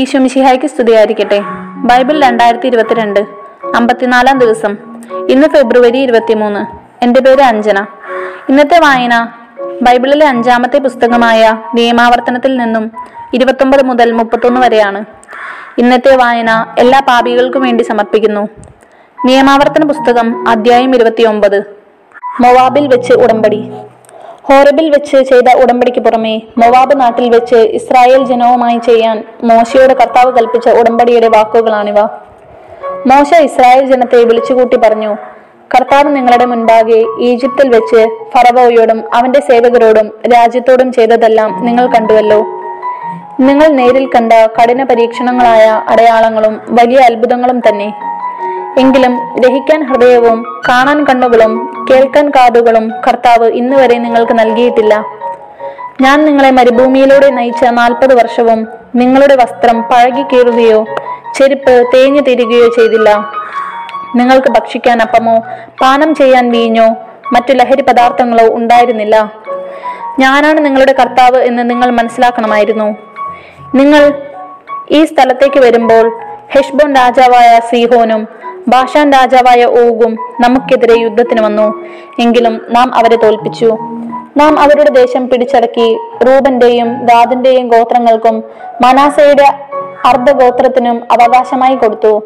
ഈശോ മിശിഹായ്ക്ക് സ്തുതിയായിരിക്കട്ടെ. ബൈബിൾ രണ്ടായിരത്തി ഇരുപത്തിരണ്ട് അമ്പത്തിനാലാം ദിവസം. ഇന്ന് ഫെബ്രുവരി ഇരുപത്തിമൂന്ന്. എന്റെ പേര് അഞ്ജന. ഇന്നത്തെ വായന ബൈബിളിലെ അഞ്ചാമത്തെ പുസ്തകമായ നിയമാവർത്തനത്തിൽ നിന്നും ഇരുപത്തൊമ്പത് മുതൽ മുപ്പത്തൊന്ന് വരെയാണ്. ഇന്നത്തെ വായന എല്ലാ പാപികൾക്കും വേണ്ടി സമർപ്പിക്കുന്നു. നിയമാവർത്തന പുസ്തകം അധ്യായം ഇരുപത്തിയൊമ്പത്. മൊവാബിൽ വെച്ച് ഉടമ്പടി. ഹോറബിൽ വെച്ച് ചെയ്ത ഉടമ്പടിക്ക് പുറമെ മൊവാബ് നാട്ടിൽ വെച്ച് ഇസ്രായേൽ ജനവുമായി ചെയ്യാൻ മോശയോട് കർത്താവ് കൽപ്പിച്ച ഉടമ്പടിയുടെ വാക്കുകളാണിവ. മോശ ഇസ്രായേൽ ജനത്തെ വിളിച്ചുകൂട്ടി പറഞ്ഞു കർത്താവ് നിങ്ങളുടെ മുൻപാകെ ഈജിപ്തിൽ വെച്ച് ഫറവോയോടും അവന്റെ സേവകരോടും രാജ്യത്തോടും ചെയ്തതെല്ലാം നിങ്ങൾ കണ്ടുവല്ലോ. നിങ്ങൾ നേരിൽ കണ്ട കഠിന പരീക്ഷണങ്ങളായ അടയാളങ്ങളും വലിയ അത്ഭുതങ്ങളും തന്നെ. എങ്കിലും ഗ്രഹിക്കാൻ ഹൃദയവും കാണാൻ കണ്ണുകളും കേൾക്കാൻ കാതുകളും കർത്താവ് ഇന്ന് വരെ നിങ്ങൾക്ക് നൽകിയിട്ടില്ല. ഞാൻ നിങ്ങളെ മരുഭൂമിയിലൂടെ നയിച്ച നാൽപ്പത് വർഷവും നിങ്ങളുടെ വസ്ത്രം പഴകി കീറുകയോ ചെരുപ്പ് തേഞ്ഞു തീരുകയോ ചെയ്തില്ല. നിങ്ങൾക്ക് ഭക്ഷിക്കാൻ അപ്പമോ പാനം ചെയ്യാൻ വീഞ്ഞോ മറ്റു ലഹരി പദാർത്ഥങ്ങളോ ഉണ്ടായിരുന്നില്ല. ഞാനാണ് നിങ്ങളുടെ കർത്താവ് എന്ന് നിങ്ങൾ മനസ്സിലാക്കണമായിരുന്നു. നിങ്ങൾ ഈ സ്ഥലത്തേക്ക് വരുമ്പോൾ ഹെഷ്ബോൻ രാജാവായ സീഹോനും ബാഷാൻ രാജാവായ ഓഗും നമുക്കെതിരെ യുദ്ധത്തിന് വന്നു. എങ്കിലും നാം അവരെ തോൽപ്പിച്ചു. നാം അവരുടെ ദേശം പിടിച്ചടക്കി റൂബന്റെയും ദാദിന്റെയും ഗോത്രങ്ങൾക്കും മനാസയുടെ അർദ്ധഗോത്രത്തിനും അവകാശമായി കൊടുത്തു.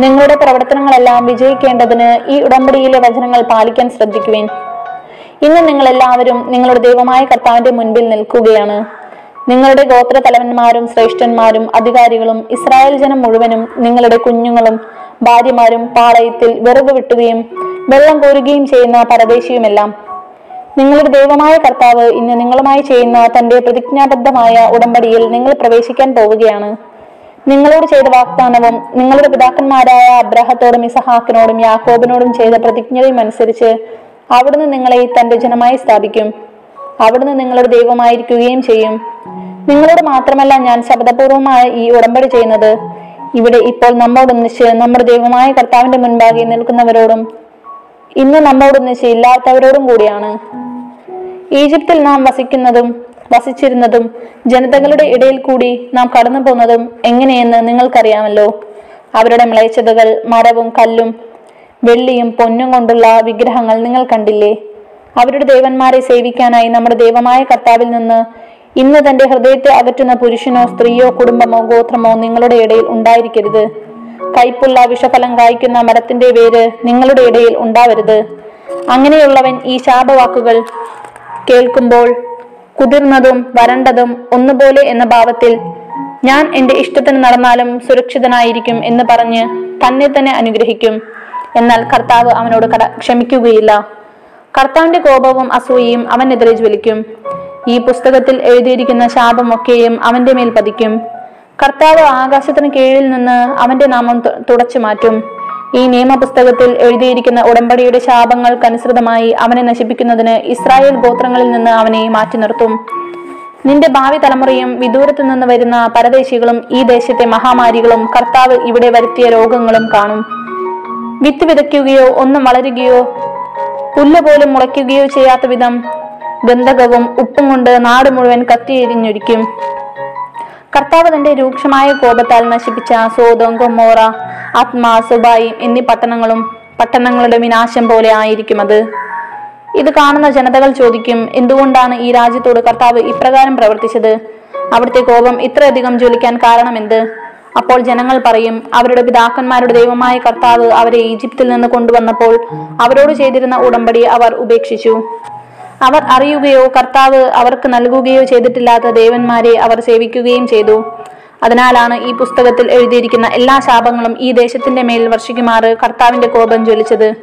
നിങ്ങളുടെ പ്രവർത്തനങ്ങളെല്ലാം വിജയിക്കേണ്ടതിന് ഈ ഉടമ്പടിയിലെ വചനങ്ങൾ പാലിക്കാൻ ശ്രദ്ധിക്കുവേൻ. ഇന്ന് നിങ്ങൾ എല്ലാവരും നിങ്ങളുടെ ദൈവമായ കർത്താവിന്റെ മുൻപിൽ നിൽക്കുകയാണ്. നിങ്ങളുടെ ഗോത്ര തലവന്മാരും ശ്രേഷ്ഠന്മാരും അധികാരികളും ഇസ്രായേൽ ജനം മുഴുവനും നിങ്ങളുടെ കുഞ്ഞുങ്ങളും ഭാര്യമാരും പാളയത്തിൽ വിറക് വിട്ടുകയും വെള്ളം കോരുകയും ചെയ്യുന്ന പരദേശിയുമെല്ലാം. നിങ്ങളുടെ ദൈവമായ കർത്താവ് ഇന്ന് നിങ്ങളുമായി ചെയ്യുന്ന തന്റെ പ്രതിജ്ഞാബദ്ധമായ ഉടമ്പടിയിൽ നിങ്ങൾ പ്രവേശിക്കാൻ പോവുകയാണ്. നിങ്ങളോട് ചെയ്ത വാഗ്ദാനവും നിങ്ങളുടെ പിതാക്കന്മാരായ അബ്രഹത്തോടും ഇസഹാക്കിനോടും യാക്കോബിനോടും ചെയ്ത പ്രതിജ്ഞയും അനുസരിച്ച് അവിടുന്ന് നിങ്ങളെ തന്റെ ജനമായി സ്ഥാപിക്കും. അവിടുന്ന് നിങ്ങളുടെ ദൈവമായിരിക്കുകയും ചെയ്യും. നിങ്ങളോട് മാത്രമല്ല ഞാൻ ശബ്ദപൂർവമായ ഈ ഉടമ്പടി ചെയ്യുന്നത്. ഇവിടെ ഇപ്പോൾ നമ്മോടൊന്നിച്ച് നമ്മുടെ ദൈവമായ കർത്താവിന്റെ മുൻപാകെ നിൽക്കുന്നവരോടും ഇന്ന് നമ്മോടൊന്നിച്ച് ഇല്ലാത്തവരോടും കൂടിയാണ്. ഈജിപ്തിൽ നാം വസിക്കുന്നതും വസിച്ചിരുന്നതും ജനതകളുടെ ഇടയിൽ കൂടി നാം കടന്നു പോകുന്നതും എങ്ങനെയെന്ന് നിങ്ങൾക്കറിയാമല്ലോ. അവരുടെ മ്ലേച്ഛതകൾ മരവും കല്ലും വെള്ളിയും പൊന്നും കൊണ്ടുള്ള വിഗ്രഹങ്ങൾ നിങ്ങൾ കണ്ടില്ലേ? അവരുടെ ദേവന്മാരെ സേവിക്കാനായി നമ്മുടെ ദൈവമായ കർത്താവിൽ നിന്ന് ഇന്ന് തന്റെ ഹൃദയത്തെ അകറ്റുന്ന പുരുഷനോ സ്ത്രീയോ കുടുംബമോ ഗോത്രമോ നിങ്ങളുടെ ഇടയിൽ ഉണ്ടായിരിക്കരുത്. കൈപ്പുള്ള വിഷഫലം കായ്ക്കുന്ന മരത്തിന്റെ വേര് നിങ്ങളുടെ ഇടയിൽ ഉണ്ടാവരുത്. അങ്ങനെയുള്ളവൻ ഈ ശാപവാക്കുകൾ കേൾക്കുമ്പോൾ കുതിർന്നതും വരണ്ടതും ഒന്നുപോലെ എന്ന ഭാവത്തിൽ ഞാൻ എന്റെ ഇഷ്ടത്തിന് നടന്നാലും സുരക്ഷിതനായിരിക്കും എന്ന് പറഞ്ഞ് തന്നെ തന്നെ അനുഗ്രഹിക്കും എന്നാൽ കർത്താവ് അവനോട് ക്ഷമിക്കുകയില്ല. കർത്താവിന്റെ കോപവും അസൂയയും അവനെതിരെ ജ്വലിക്കും. ഈ പുസ്തകത്തിൽ എഴുതിയിരിക്കുന്ന ശാപമൊക്കെയും അവന്റെ മേൽ പതിക്കും. കർത്താവ് ആകാശത്തിന് കീഴിൽ നിന്ന് അവന്റെ നാമം തുടച്ചു മാറ്റും. ഈ നിയമപുസ്തകത്തിൽ എഴുതിയിരിക്കുന്ന ഉടമ്പടിയുടെ ശാപങ്ങൾക്കനുസൃതമായി അവനെ നശിപ്പിക്കുന്നതിന് ഇസ്രായേൽ ഗോത്രങ്ങളിൽ നിന്ന് അവനെ മാറ്റി നിർത്തും. നിന്റെ ഭാവി തലമുറയും വിദൂരത്തു നിന്ന് വരുന്ന പരദേശികളും ഈ ദേശത്തെ മഹാമാരികളും കർത്താവ് ഇവിടെ വരുത്തിയ രോഗങ്ങളും കാണും. വിത്ത് വിതയ്ക്കുകയോ ഒന്നും വളരുകയോ പുല്ല് പോലും മുളയ്ക്കുകയോ ചെയ്യാത്ത വിധം ഗന്ധകവും ഉപ്പും കൊണ്ട് നാട് മുഴുവൻ കത്തിയെരിഞ്ഞൊരിക്കും. കർത്താവ് തന്റെ രൂക്ഷമായ കോപത്താൽ നശിപ്പിച്ച സോതോം കൊമോറ ആത്മാ സുബായി എന്നീ പട്ടണങ്ങളും പട്ടണങ്ങളുടെ വിനാശം പോലെ ആയിരിക്കും അത്. ഇത് കാണുന്ന ജനതകൾ ചോദിക്കും എന്തുകൊണ്ടാണ് ഈ രാജ്യത്തോട് കർത്താവ് ഇപ്രകാരം പ്രവർത്തിച്ചത്? അവിടുത്തെ കോപം ഇത്രയധികം ജ്വലിക്കാൻ കാരണമെന്ത്? അപ്പോൾ ജനങ്ങൾ പറയും അവരുടെ പിതാക്കന്മാരുടെ ദൈവമായ കർത്താവ് അവരെ ഈജിപ്തിൽ നിന്ന് കൊണ്ടുവന്നപ്പോൾ അവരോട് ചെയ്തിരുന്ന ഉടമ്പടി അവർ ഉപേക്ഷിച്ചു. അവർ അറിയുകയോ കർത്താവ് അവർക്ക് നൽകുകയോ ചെയ്തിട്ടില്ലാത്ത ദേവന്മാരെ അവർ സേവിക്കുകയും ചെയ്തു. അതിനാലാണ് ഈ പുസ്തകത്തിൽ എഴുതിയിരിക്കുന്ന എല്ലാ ശാപങ്ങളും ഈ ദേശത്തിന്റെ മേൽ വർഷിക്കുമാറ് കർത്താവിന്റെ കോപം ജ്വലിച്ചത്.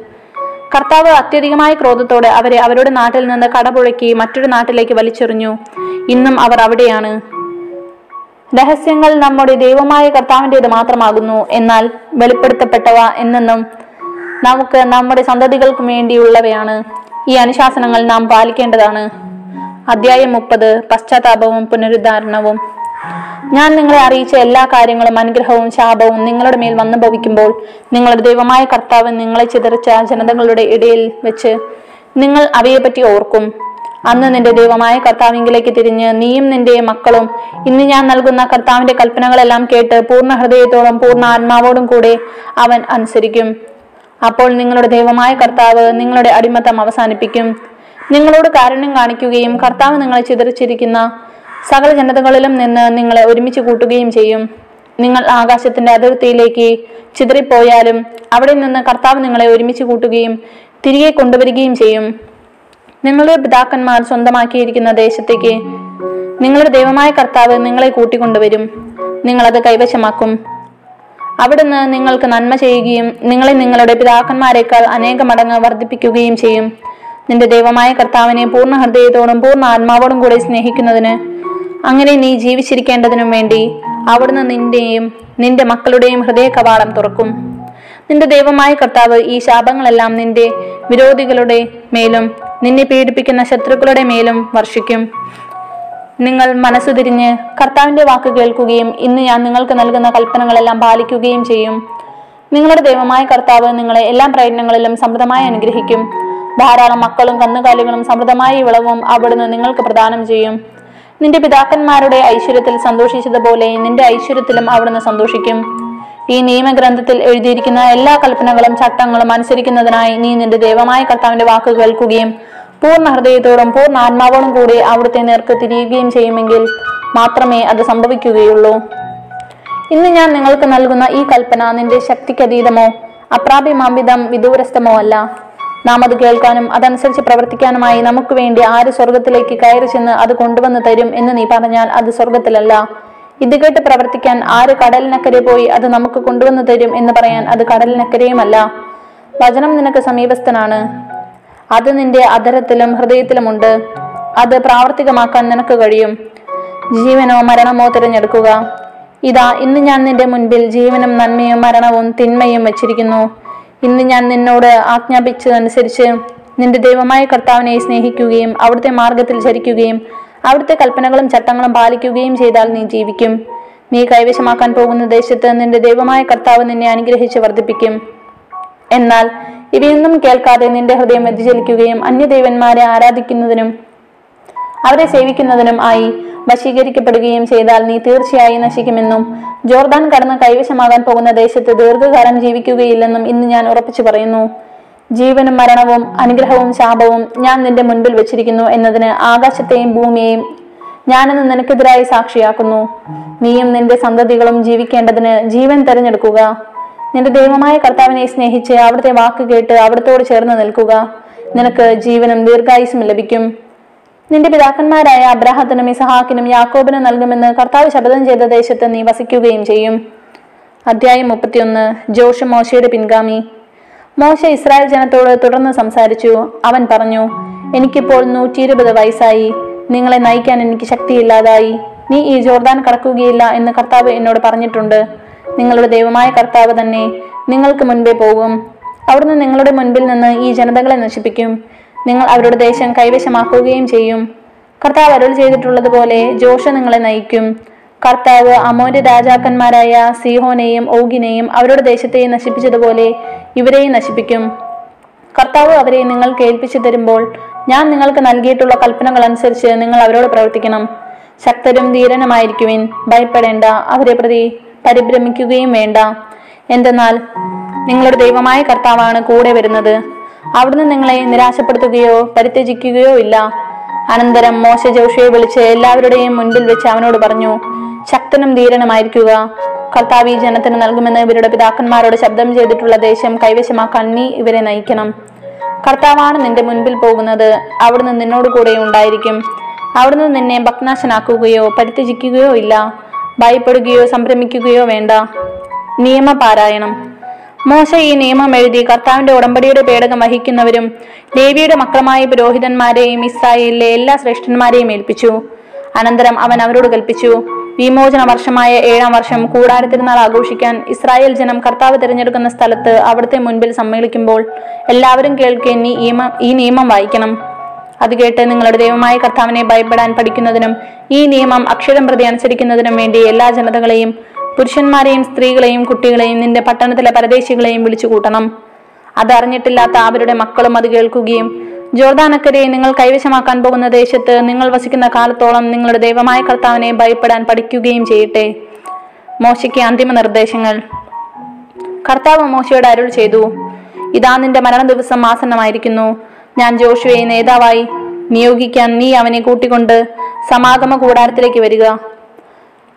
കർത്താവ് അത്യധികമായ ക്രോധത്തോടെ അവരെ അവരുടെ നാട്ടിൽ നിന്ന് കടപുഴക്കി മറ്റൊരു നാട്ടിലേക്ക് വലിച്ചെറിഞ്ഞു. ഇന്നും അവർ അവിടെയാണ്. രഹസ്യങ്ങൾ നമ്മുടെ ദൈവമായ കർത്താവിന്റെത് മാത്രമാകുന്നു എന്നാൽ വെളിപ്പെടുത്തപ്പെട്ടവ എന്നെന്നും നമുക്ക് നമ്മുടെ സന്തതികൾക്കും വേണ്ടിയുള്ളവയാണ്. ഈ അനുശാസനങ്ങൾ നാം പാലിക്കേണ്ടതാണ്. അധ്യായം മുപ്പത് പശ്ചാത്താപവും പുനരുദ്ധാരണവും. ഞാൻ നിങ്ങളെ അറിയിച്ച എല്ലാ കാര്യങ്ങളും അനുഗ്രഹവും ശാപവും നിങ്ങളുടെ മേൽ വന്നു ഭവിക്കുമ്പോൾ നിങ്ങളുടെ ദൈവമായ കർത്താവ് നിങ്ങളെ ചിതറിച്ച ജനതകളുടെ ഇടയിൽ വെച്ച് നിങ്ങൾ അവയെപ്പറ്റി ഓർക്കും. അന്ന് നിന്റെ ദൈവമായ കർത്താവിങ്കിലേക്ക് തിരിഞ്ഞ് നീയും നിന്റെ മക്കളും ഇന്ന് ഞാൻ നൽകുന്ന കർത്താവിന്റെ കൽപ്പനകളെല്ലാം കേട്ട് പൂർണ ഹൃദയത്തോടും പൂർണ ആത്മാവോടും കൂടെ അവൻ അനുസരിക്കും. അപ്പോൾ നിങ്ങളുടെ ദൈവമായ കർത്താവ് നിങ്ങളുടെ അടിമത്തം അവസാനിപ്പിക്കും. നിങ്ങളോട് കാരുണ്യം കാണിക്കുകയും കർത്താവ് നിങ്ങളെ ചിതറിച്ചിരിക്കുന്ന സകല ജനതകളിലും നിന്ന് നിങ്ങളെ ഒരുമിച്ച് കൂട്ടുകയും ചെയ്യും. നിങ്ങൾ ആകാശത്തിന്റെ അതിർത്തിയിലേക്ക് ചിതറിപ്പോയാലും അവിടെ നിന്ന് കർത്താവ് നിങ്ങളെ ഒരുമിച്ച് കൂട്ടുകയും തിരികെ കൊണ്ടുവരികയും ചെയ്യും. നിങ്ങളുടെ പിതാക്കന്മാർ സ്വന്തമാക്കിയിരിക്കുന്ന ദേശത്തേക്ക് നിങ്ങളുടെ ദൈവമായ കർത്താവ് നിങ്ങളെ കൂട്ടിക്കൊണ്ടുവരും. നിങ്ങളത് കൈവശമാക്കും. അവിടുന്ന് നിങ്ങൾക്ക് നന്മ ചെയ്യുകയും നിങ്ങളെ നിങ്ങളുടെ പിതാക്കന്മാരെക്കാൾ അനേക മടങ്ങ് വർദ്ധിപ്പിക്കുകയും ചെയ്യും. നിന്റെ ദൈവമായ കർത്താവിനെ പൂർണ ഹൃദയത്തോടും പൂർണ ആത്മാവോടും കൂടെ സ്നേഹിക്കുന്നതിന് അങ്ങനെ നീ ജീവിച്ചിരിക്കേണ്ടതിനും വേണ്ടി അവിടുന്ന് നിന്റെയും നിന്റെ മക്കളുടെയും ഹൃദയ കവാടം തുറക്കും. നിന്റെ ദൈവമായ കർത്താവ് ഈ ശാപങ്ങളെല്ലാം നിന്റെ വിരോധികളുടെ മേലും നിന്നെ പീഡിപ്പിക്കുന്ന ശത്രുക്കളുടെ മേലും വർഷിക്കും. നിങ്ങൾ മനസ്സ് തിരിഞ്ഞ് കർത്താവിന്റെ വാക്ക് കേൾക്കുകയും ഇന്ന് ഞാൻ നിങ്ങൾക്ക് നൽകുന്ന കൽപ്പനകളെല്ലാം പാലിക്കുകയും ചെയ്യും. നിങ്ങളുടെ ദൈവമായ കർത്താവ് നിങ്ങളെ എല്ലാ പ്രയത്നങ്ങളിലും സമൃദ്ധമായി അനുഗ്രഹിക്കും. ധാരാളം മക്കളും കന്നുകാലികളും സമൃദ്ധമായ വിളവും അവിടുന്ന് നിങ്ങൾക്ക് പ്രദാനം ചെയ്യും. നിന്റെ പിതാക്കന്മാരുടെ ഐശ്വര്യത്തിൽ സന്തോഷിച്ചതുപോലെ നിന്റെ ഐശ്വര്യത്തിലും അവിടുന്ന് സന്തോഷിക്കും. ഈ നിയമഗ്രന്ഥത്തിൽ എഴുതിയിരിക്കുന്ന എല്ലാ കൽപ്പനകളും ചട്ടങ്ങളും അനുസരിക്കുന്നതിനായി നീ നിന്റെ ദൈവമായ കർത്താവിന്റെ വാക്ക് കേൾക്കുകയും പൂർണ ഹൃദയത്തോടും പൂർണ ആത്മാവോടും കൂടി അവിടുത്തെ നേർക്ക് തിരിയുകയും ചെയ്യുമെങ്കിൽ മാത്രമേ അത് സംഭവിക്കുകയുള്ളൂ. ഇന്ന് ഞാൻ നിങ്ങൾക്ക് നൽകുന്ന ഈ കൽപ്പന നിന്റെ ശക്തിക്കതീതമോ അപ്രാപ്യമാംവിധം വിദൂരസ്ഥമോ അല്ല. നാം അത് കേൾക്കാനും അതനുസരിച്ച് പ്രവർത്തിക്കാനുമായി നമുക്ക് വേണ്ടി ആര് സ്വർഗത്തിലേക്ക് കയറി ചെന്ന് അത് കൊണ്ടുവന്ന് തരും എന്ന് നീ പറഞ്ഞാൽ അത് സ്വർഗത്തിലല്ല ഇത് കേട്ട് പ്രവർത്തിക്കാൻ ആര് കടലിനക്കരെ പോയി അത് നമുക്ക് കൊണ്ടുവന്ന് തരും എന്ന് പറയാൻ അത് കടലിനക്കരെയുമല്ല. വചനം നിനക്ക് സമീപസ്ഥനാണ്. അത് നിന്റെ അധരത്തിലും ഹൃദയത്തിലുമുണ്ട് അത് പ്രാവർത്തികമാക്കാൻ നിനക്ക് കഴിയും. ജീവനോ മരണമോ തിരഞ്ഞെടുക്കുക. ഇതാ ഇന്ന് ഞാൻ നിന്റെ മുൻപിൽ ജീവനും നന്മയും മരണവും തിന്മയും വച്ചിരിക്കുന്നു. ഇന്ന് ഞാൻ നിന്നോട് ആജ്ഞാപിച്ചതനുസരിച്ച് നിന്റെ ദൈവമായ കർത്താവിനെ സ്നേഹിക്കുകയും അവിടുത്തെ മാർഗത്തിൽ ചരിക്കുകയും അവിടുത്തെ കൽപ്പനകളും ചട്ടങ്ങളും പാലിക്കുകയും ചെയ്താൽ നീ ജീവിക്കും. നീ കൈവശമാക്കാൻ പോകുന്ന ദേശത്ത് നിന്റെ ദൈവമായ കർത്താവ് നിന്നെ അനുഗ്രഹിച്ച് വർദ്ധിപ്പിക്കും. എന്നാൽ ഇവയൊന്നും കേൾക്കാതെ നിന്റെ ഹൃദയം വ്യതിചലിക്കുകയും അന്യദേവന്മാരെ ആരാധിക്കുന്നതിനും അവരെ സേവിക്കുന്നതിനും ആയി വശീകരിക്കപ്പെടുകയും ചെയ്താൽ നീ തീർച്ചയായും നശിക്കുമെന്നും ജോർദാൻ കടന്ന് കൈവശമാകാൻ പോകുന്ന ദേശത്ത് ദീർഘകാലം ജീവിക്കുകയില്ലെന്നും ഇന്ന് ഞാൻ ഉറപ്പിച്ചു പറയുന്നു. ജീവനും മരണവും അനുഗ്രഹവും ശാപവും ഞാൻ നിന്റെ മുൻപിൽ വെച്ചിരിക്കുന്നു എന്നതിന് ആകാശത്തെയും ഭൂമിയെയും ഞാനെന്ന് നിനക്കെതിരായി സാക്ഷിയാക്കുന്നു. നീയും നിന്റെ സന്തതികളും ജീവിക്കേണ്ടതിന് ജീവൻ തെരഞ്ഞെടുക്കുക. നിന്റെ ദൈവമായ കർത്താവിനെ സ്നേഹിച്ച് അവിടുത്തെ വാക്ക് കേട്ട് അവിടത്തോട് ചേർന്ന് നിൽക്കുക. നിനക്ക് ജീവനും ദീർഘായുസും ലഭിക്കും. നിന്റെ പിതാക്കന്മാരായ അബ്രാഹത്തിനും ഇസഹാക്കിനും യാക്കോബിനും നൽകുമെന്ന് കർത്താവ് ശപഥം ചെയ്ത ദേശത്ത് നീ വസിക്കുകയും ചെയ്യും. അധ്യായം മുപ്പത്തിയൊന്ന്. ജോഷ് മോശയുടെ പിൻഗാമി. മോശ ഇസ്രായേൽ ജനത്തോട് തുടർന്ന് സംസാരിച്ചു. അവൻ പറഞ്ഞു എനിക്കിപ്പോൾ നൂറ്റി ഇരുപത് വയസ്സായി. നിങ്ങളെ നയിക്കാൻ എനിക്ക് ശക്തിയില്ലാതായി. നീ ഈ ജോർദാൻ കടക്കുകയില്ല എന്ന് കർത്താവ് എന്നോട് പറഞ്ഞിട്ടുണ്ട്. നിങ്ങളുടെ ദൈവമായ കർത്താവ് തന്നെ നിങ്ങൾക്ക് മുൻപേ പോകും. അവിടുന്ന് നിങ്ങളുടെ മുൻപിൽ നിന്ന് ഈ ജനതകളെ നശിപ്പിക്കും. നിങ്ങൾ അവരുടെ ദേശം കൈവശമാക്കുകയും ചെയ്യും. കർത്താവ് അരുൾ ചെയ്തിട്ടുള്ളതുപോലെ ജോഷ നിങ്ങളെ നയിക്കും. കർത്താവ് അമോന്റെ രാജാക്കന്മാരായ സീഹോനെയും ഓഗിനെയും അവരുടെ ദേശത്തെയും നശിപ്പിച്ചതുപോലെ ഇവരെയും നശിപ്പിക്കും. കർത്താവ് അവരെ നിങ്ങൾ കേൾപ്പിച്ചു തരുമ്പോൾ ഞാൻ നിങ്ങൾക്ക് നൽകിയിട്ടുള്ള കൽപ്പനകൾ അനുസരിച്ച് നിങ്ങൾ അവരോട് പ്രവർത്തിക്കണം. ശക്തരും ധീരനുമായിരിക്കുവിൻ. ഭയപ്പെടേണ്ട. അവരെ പ്രതി പരിഭ്രമിക്കുകയും വേണ്ട. എന്തെന്നാൽ നിങ്ങളുടെ ദൈവമായ കർത്താവാണ് കൂടെ വരുന്നത്. അവിടുന്ന് നിങ്ങളെ നിരാശപ്പെടുത്തുകയോ പരിത്യജിക്കുകയോ ഇല്ല. അനന്തരം മോശ ജോഷയെ വിളിച്ച് എല്ലാവരുടെയും മുൻപിൽ വെച്ച് അവനോട് പറഞ്ഞു ശക്തനും ധീരനുമായിരിക്കുക. കർത്താവ് ഈ ജനത്തിന് നൽകുമെന്ന് ഇവരുടെ പിതാക്കന്മാരോട് ശബ്ദം ചെയ്തിട്ടുള്ള ദേശം കൈവശമാക്കാൻ നീ ഇവരെ നയിക്കണം. കർത്താവാണ് നിന്റെ മുൻപിൽ പോകുന്നത്. അവിടുന്ന് നിന്നോട് കൂടെ ഉണ്ടായിരിക്കും. അവിടുന്ന് നിന്നെ ഭഗ്നാശനാക്കുകയോ പരിത്യജിക്കുകയോ ഇല്ല. ഭയപ്പെടുകയോ സംരമിക്കുകയോ വേണ്ട. നിയമപാരായണം. മോശ ഈ നിയമം എഴുതി കർത്താവിന്റെ ഉടമ്പടിയുടെ പേടകം വഹിക്കുന്നവരും ലേവിയുടെ മക്കളമായ പുരോഹിതന്മാരെയും ഇസ്രായേലിലെ എല്ലാ ശ്രേഷ്ഠന്മാരെയും ഏൽപ്പിച്ചു. അനന്തരം അവൻ അവരോട് കൽപ്പിച്ചു വിമോചന വർഷമായ ഏഴാം വർഷം കൂടാരത്തിരുന്നാൾ ആഘോഷിക്കാൻ ഇസ്രായേൽ ജനം കർത്താവ് തിരഞ്ഞെടുക്കുന്ന സ്ഥലത്ത് അവിടുത്തെ മുൻപിൽ സമ്മേളിക്കുമ്പോൾ എല്ലാവരും കേൾക്കെ ഈ നിയമം വായിക്കണം. അത് കേട്ട് നിങ്ങളുടെ ദൈവമായ കർത്താവിനെ ഭയപ്പെടാൻ പഠിക്കുന്നതിനും ഈ നിയമം അക്ഷരം പ്രതി അനുസരിക്കുന്നതിനും വേണ്ടി എല്ലാ ജനതകളെയും പുരുഷന്മാരെയും സ്ത്രീകളെയും കുട്ടികളെയും നിന്റെ പട്ടണത്തിലെ പരദേശികളെയും വിളിച്ചു കൂട്ടണം. അതറിഞ്ഞിട്ടില്ലാത്ത അവരുടെ മക്കളും അത് കേൾക്കുകയും ജോർദാനക്കരെ നിങ്ങൾ കൈവശമാക്കാൻ പോകുന്ന ദേശത്ത് നിങ്ങൾ വസിക്കുന്ന കാലത്തോളം നിങ്ങളുടെ ദൈവമായ കർത്താവിനെ ഭയപ്പെടാൻ പഠിക്കുകയും ചെയ്യട്ടെ. മോശയ്ക്ക് അന്തിമ നിർദ്ദേശങ്ങൾ. കർത്താവ് മോശയോട് അരുൾ ചെയ്തു. ഇതാ നിന്റെ മരണ ദിവസം ആസന്നമായിരിക്കുന്നു. ഞാൻ ജോഷുവയെ നേതാവായി. നിയോഗിക്കാൻ നീ അവനെ കൂട്ടിക്കൊണ്ട് സമാഗമ കൂടാരത്തിലേക്ക് വരിക.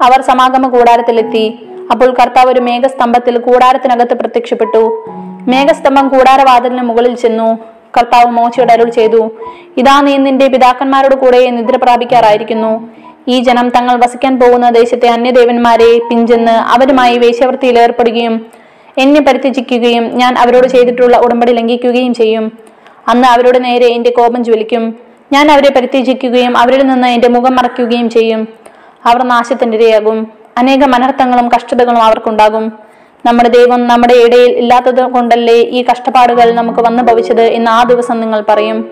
അവർ സമാഗമ കൂടാരത്തിലെത്തി. അപ്പോൾ കർത്താവ് ഒരു മേഘസ്തംഭത്തിൽ കൂടാരത്തിനകത്ത് പ്രത്യക്ഷപ്പെട്ടു. മേഘസ്തംഭം കൂടാരവാതിലിന് മുകളിൽ ചെന്നു. കർത്താവ് മോശയോട് അരുൾ ചെയ്തു. ഇതാ നീ നിന്റെ പിതാക്കന്മാരുടെ കൂടെ നിദ്ര പ്രാപിക്കാറായിരിക്കുന്നു. ഈ ജനം തങ്ങൾ വസിക്കാൻ പോകുന്ന ദേശത്തെ അന്യദേവന്മാരെ പിഞ്ചെന്ന് അവരുമായി വേശ്യവൃത്തിയിൽ ഏർപ്പെടുകയും എന്നെ പരിത്യജിക്കുകയും ഞാൻ അവരോട് ചെയ്തിട്ടുള്ള ഉടമ്പടി ലംഘിക്കുകയും ചെയ്യും. അന്ന് അവരുടെ നേരെ എന്റെ കോപം ജ്വലിക്കും. ഞാൻ അവരെ പരിത്യജിക്കുകയും അവരിൽ നിന്ന് എന്റെ മുഖം മറയ്ക്കുകയും ചെയ്യും. അവർ നാശത്തിന്റെ ഇരയാകും അനേകം അനർത്ഥങ്ങളും കഷ്ടതകളും അവർക്കുണ്ടാകും. നമ്മുടെ ദൈവം നമ്മുടെ ഇടയിൽ ഇല്ലാത്തത് കൊണ്ടല്ലേ ഈ കഷ്ടപ്പാടുകൾ നമുക്ക് വന്നു ഭവിച്ചത് എന്ന് ആ ദിവസം നിങ്ങൾ പറയും.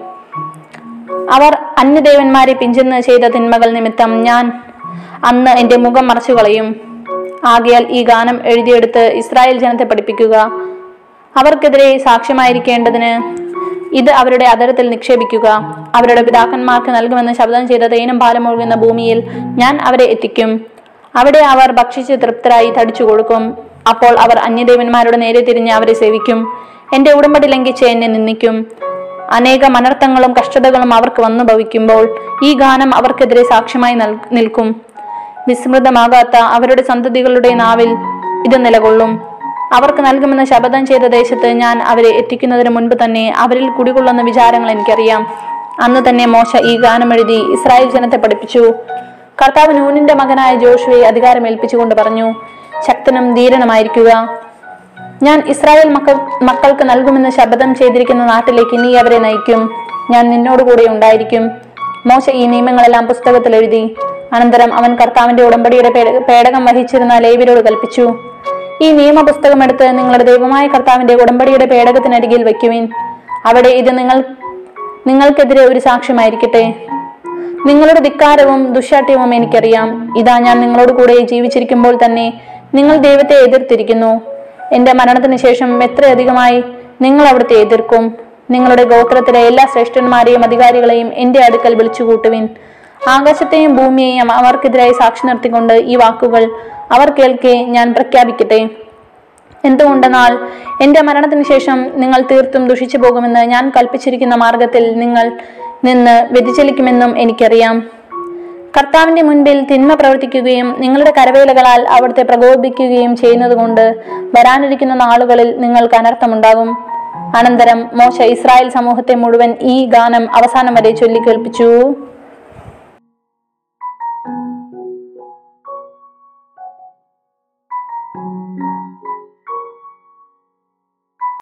അവർ അന്യദേവന്മാരെ പിഞ്ചെന്ന് ചെയ്ത തിന്മകൾ നിമിത്തം ഞാൻ അന്ന് എന്റെ മുഖം മറച്ചു കളയും ആകയാൽ ഈ ഗാനം എഴുതിയെടുത്ത് ഇസ്രായേൽ ജനത്തെ പഠിപ്പിക്കുക. അവർക്കെതിരെ സാക്ഷ്യമായിരിക്കേണ്ടതിന് ഇത് അവരുടെ അതരത്തിൽ നിക്ഷേപിക്കുക. അവരുടെ പിതാക്കന്മാർക്ക് നൽകുമെന്ന് ശബ്ദം ചെയ്ത തേനും പാലം ഒഴുകുന്ന ഭൂമിയിൽ ഞാൻ അവരെ എത്തിക്കും. അവിടെ അവർ ഭക്ഷിച്ച് തൃപ്തരായി തടിച്ചു കൊടുക്കും. അപ്പോൾ അവർ അന്യദേവന്മാരുടെ നേരെ തിരിഞ്ഞ് അവരെ സേവിക്കും. എന്റെ ഉടമ്പടി ലംഘിച്ച് എന്നെ നിന്ദിക്കും. അനേക അനർത്ഥങ്ങളും കഷ്ടതകളും അവർക്ക് വന്നു ഭവിക്കുമ്പോൾ ഈ ഗാനം അവർക്കെതിരെ സാക്ഷ്യമായി നൽ- നിൽക്കും. വിസ്മൃതമാകാത്ത അവരുടെ സന്തതികളുടെ നാവിൽ ഇത് നിലകൊള്ളും. അവർക്ക് നൽകുമെന്ന് ശപഥം ചെയ്ത ദേശത്ത് ഞാൻ അവരെ എത്തിക്കുന്നതിന് മുൻപ് തന്നെ അവരിൽ കുടികൊള്ളുന്ന വിചാരങ്ങൾ എനിക്കറിയാം. അന്ന് തന്നെ മോശ ഈ ഗാനം എഴുതി ഇസ്രായേൽ ജനത്തെ പഠിപ്പിച്ചു. കർത്താവ് നൂനിന്റെ മകനായ ജോഷുവെ അധികാരം ഏൽപ്പിച്ചുകൊണ്ട് പറഞ്ഞു ശക്തനും ധീരനുമായിരിക്കുക. ഞാൻ ഇസ്രായേൽ മക്കൾ മക്കൾക്ക് നൽകുമെന്ന് ശപഥം ചെയ്തിരിക്കുന്ന നാട്ടിലേക്ക് നീ അവരെ നയിക്കും. ഞാൻ നിന്നോട് കൂടെ ഉണ്ടായിരിക്കും മോശ ഈ നിയമങ്ങളെല്ലാം പുസ്തകത്തിൽ എഴുതി അനന്തരം അവൻ കർത്താവിന്റെ ഉടമ്പടിയുടെ പേടകം വഹിച്ചിരുന്ന ലേവിരോട് കൽപ്പിച്ചു. ഈ നിയമപുസ്തകം എടുത്ത് നിങ്ങളുടെ ദൈവമായ കർത്താവിന്റെ ഉടമ്പടിയുടെ പേടകത്തിനരികിൽ വയ്ക്കുവിൻ. അവിടെ ഇത് നിങ്ങൾ നിങ്ങൾക്കെതിരെ ഒരു സാക്ഷ്യമായിരിക്കട്ടെ. നിങ്ങളുടെ ധിക്കാരവും ദുശാഠ്യവും എനിക്കറിയാം. ഇതാ ഞാൻ നിങ്ങളോട് കൂടെ ജീവിച്ചിരിക്കുമ്പോൾ തന്നെ നിങ്ങൾ ദൈവത്തെ എതിർത്തിരിക്കുന്നു. എന്റെ മരണത്തിന് ശേഷം എത്രയധികമായി നിങ്ങൾ അവിടുത്തെ എതിർക്കും. നിങ്ങളുടെ ഗോത്രത്തിലെ എല്ലാ ശ്രേഷ്ഠന്മാരെയും അധികാരികളെയും എന്റെ അടുക്കൽ വിളിച്ചു കൂട്ടുവിൻ ആകാശത്തെയും ഭൂമിയെയും അവർക്കെതിരായി സാക്ഷി നിർത്തിക്കൊണ്ട് ഈ വാക്കുകൾ അവർ കേൾക്കെ ഞാൻ പ്രഖ്യാപിക്കട്ടെ. എന്തുകൊണ്ടെന്നാൽ എന്റെ മരണത്തിന് ശേഷം നിങ്ങൾ തീർത്തും ദുഷിച്ചു പോകുമെന്ന് ഞാൻ കൽപ്പിച്ചിരിക്കുന്ന മാർഗത്തിൽ നിങ്ങൾ നിന്ന് വ്യതിചലിക്കുമെന്നും എനിക്കറിയാം. കർത്താവിന്റെ മുൻപിൽ തിന്മ പ്രവർത്തിക്കുകയും നിങ്ങളുടെ കരവേലകളാൽ അവിടുത്തെ പ്രകോപിക്കുകയും ചെയ്യുന്നതുകൊണ്ട് വരാനിരിക്കുന്ന നാളുകളിൽ നിങ്ങൾക്ക് അനർത്ഥമുണ്ടാകും. അനന്തരം മോശ ഇസ്രായേൽ സമൂഹത്തെ മുഴുവൻ ഈ ഗാനം അവസാനം വരെ ചൊല്ലിക്കേൾപ്പിച്ചു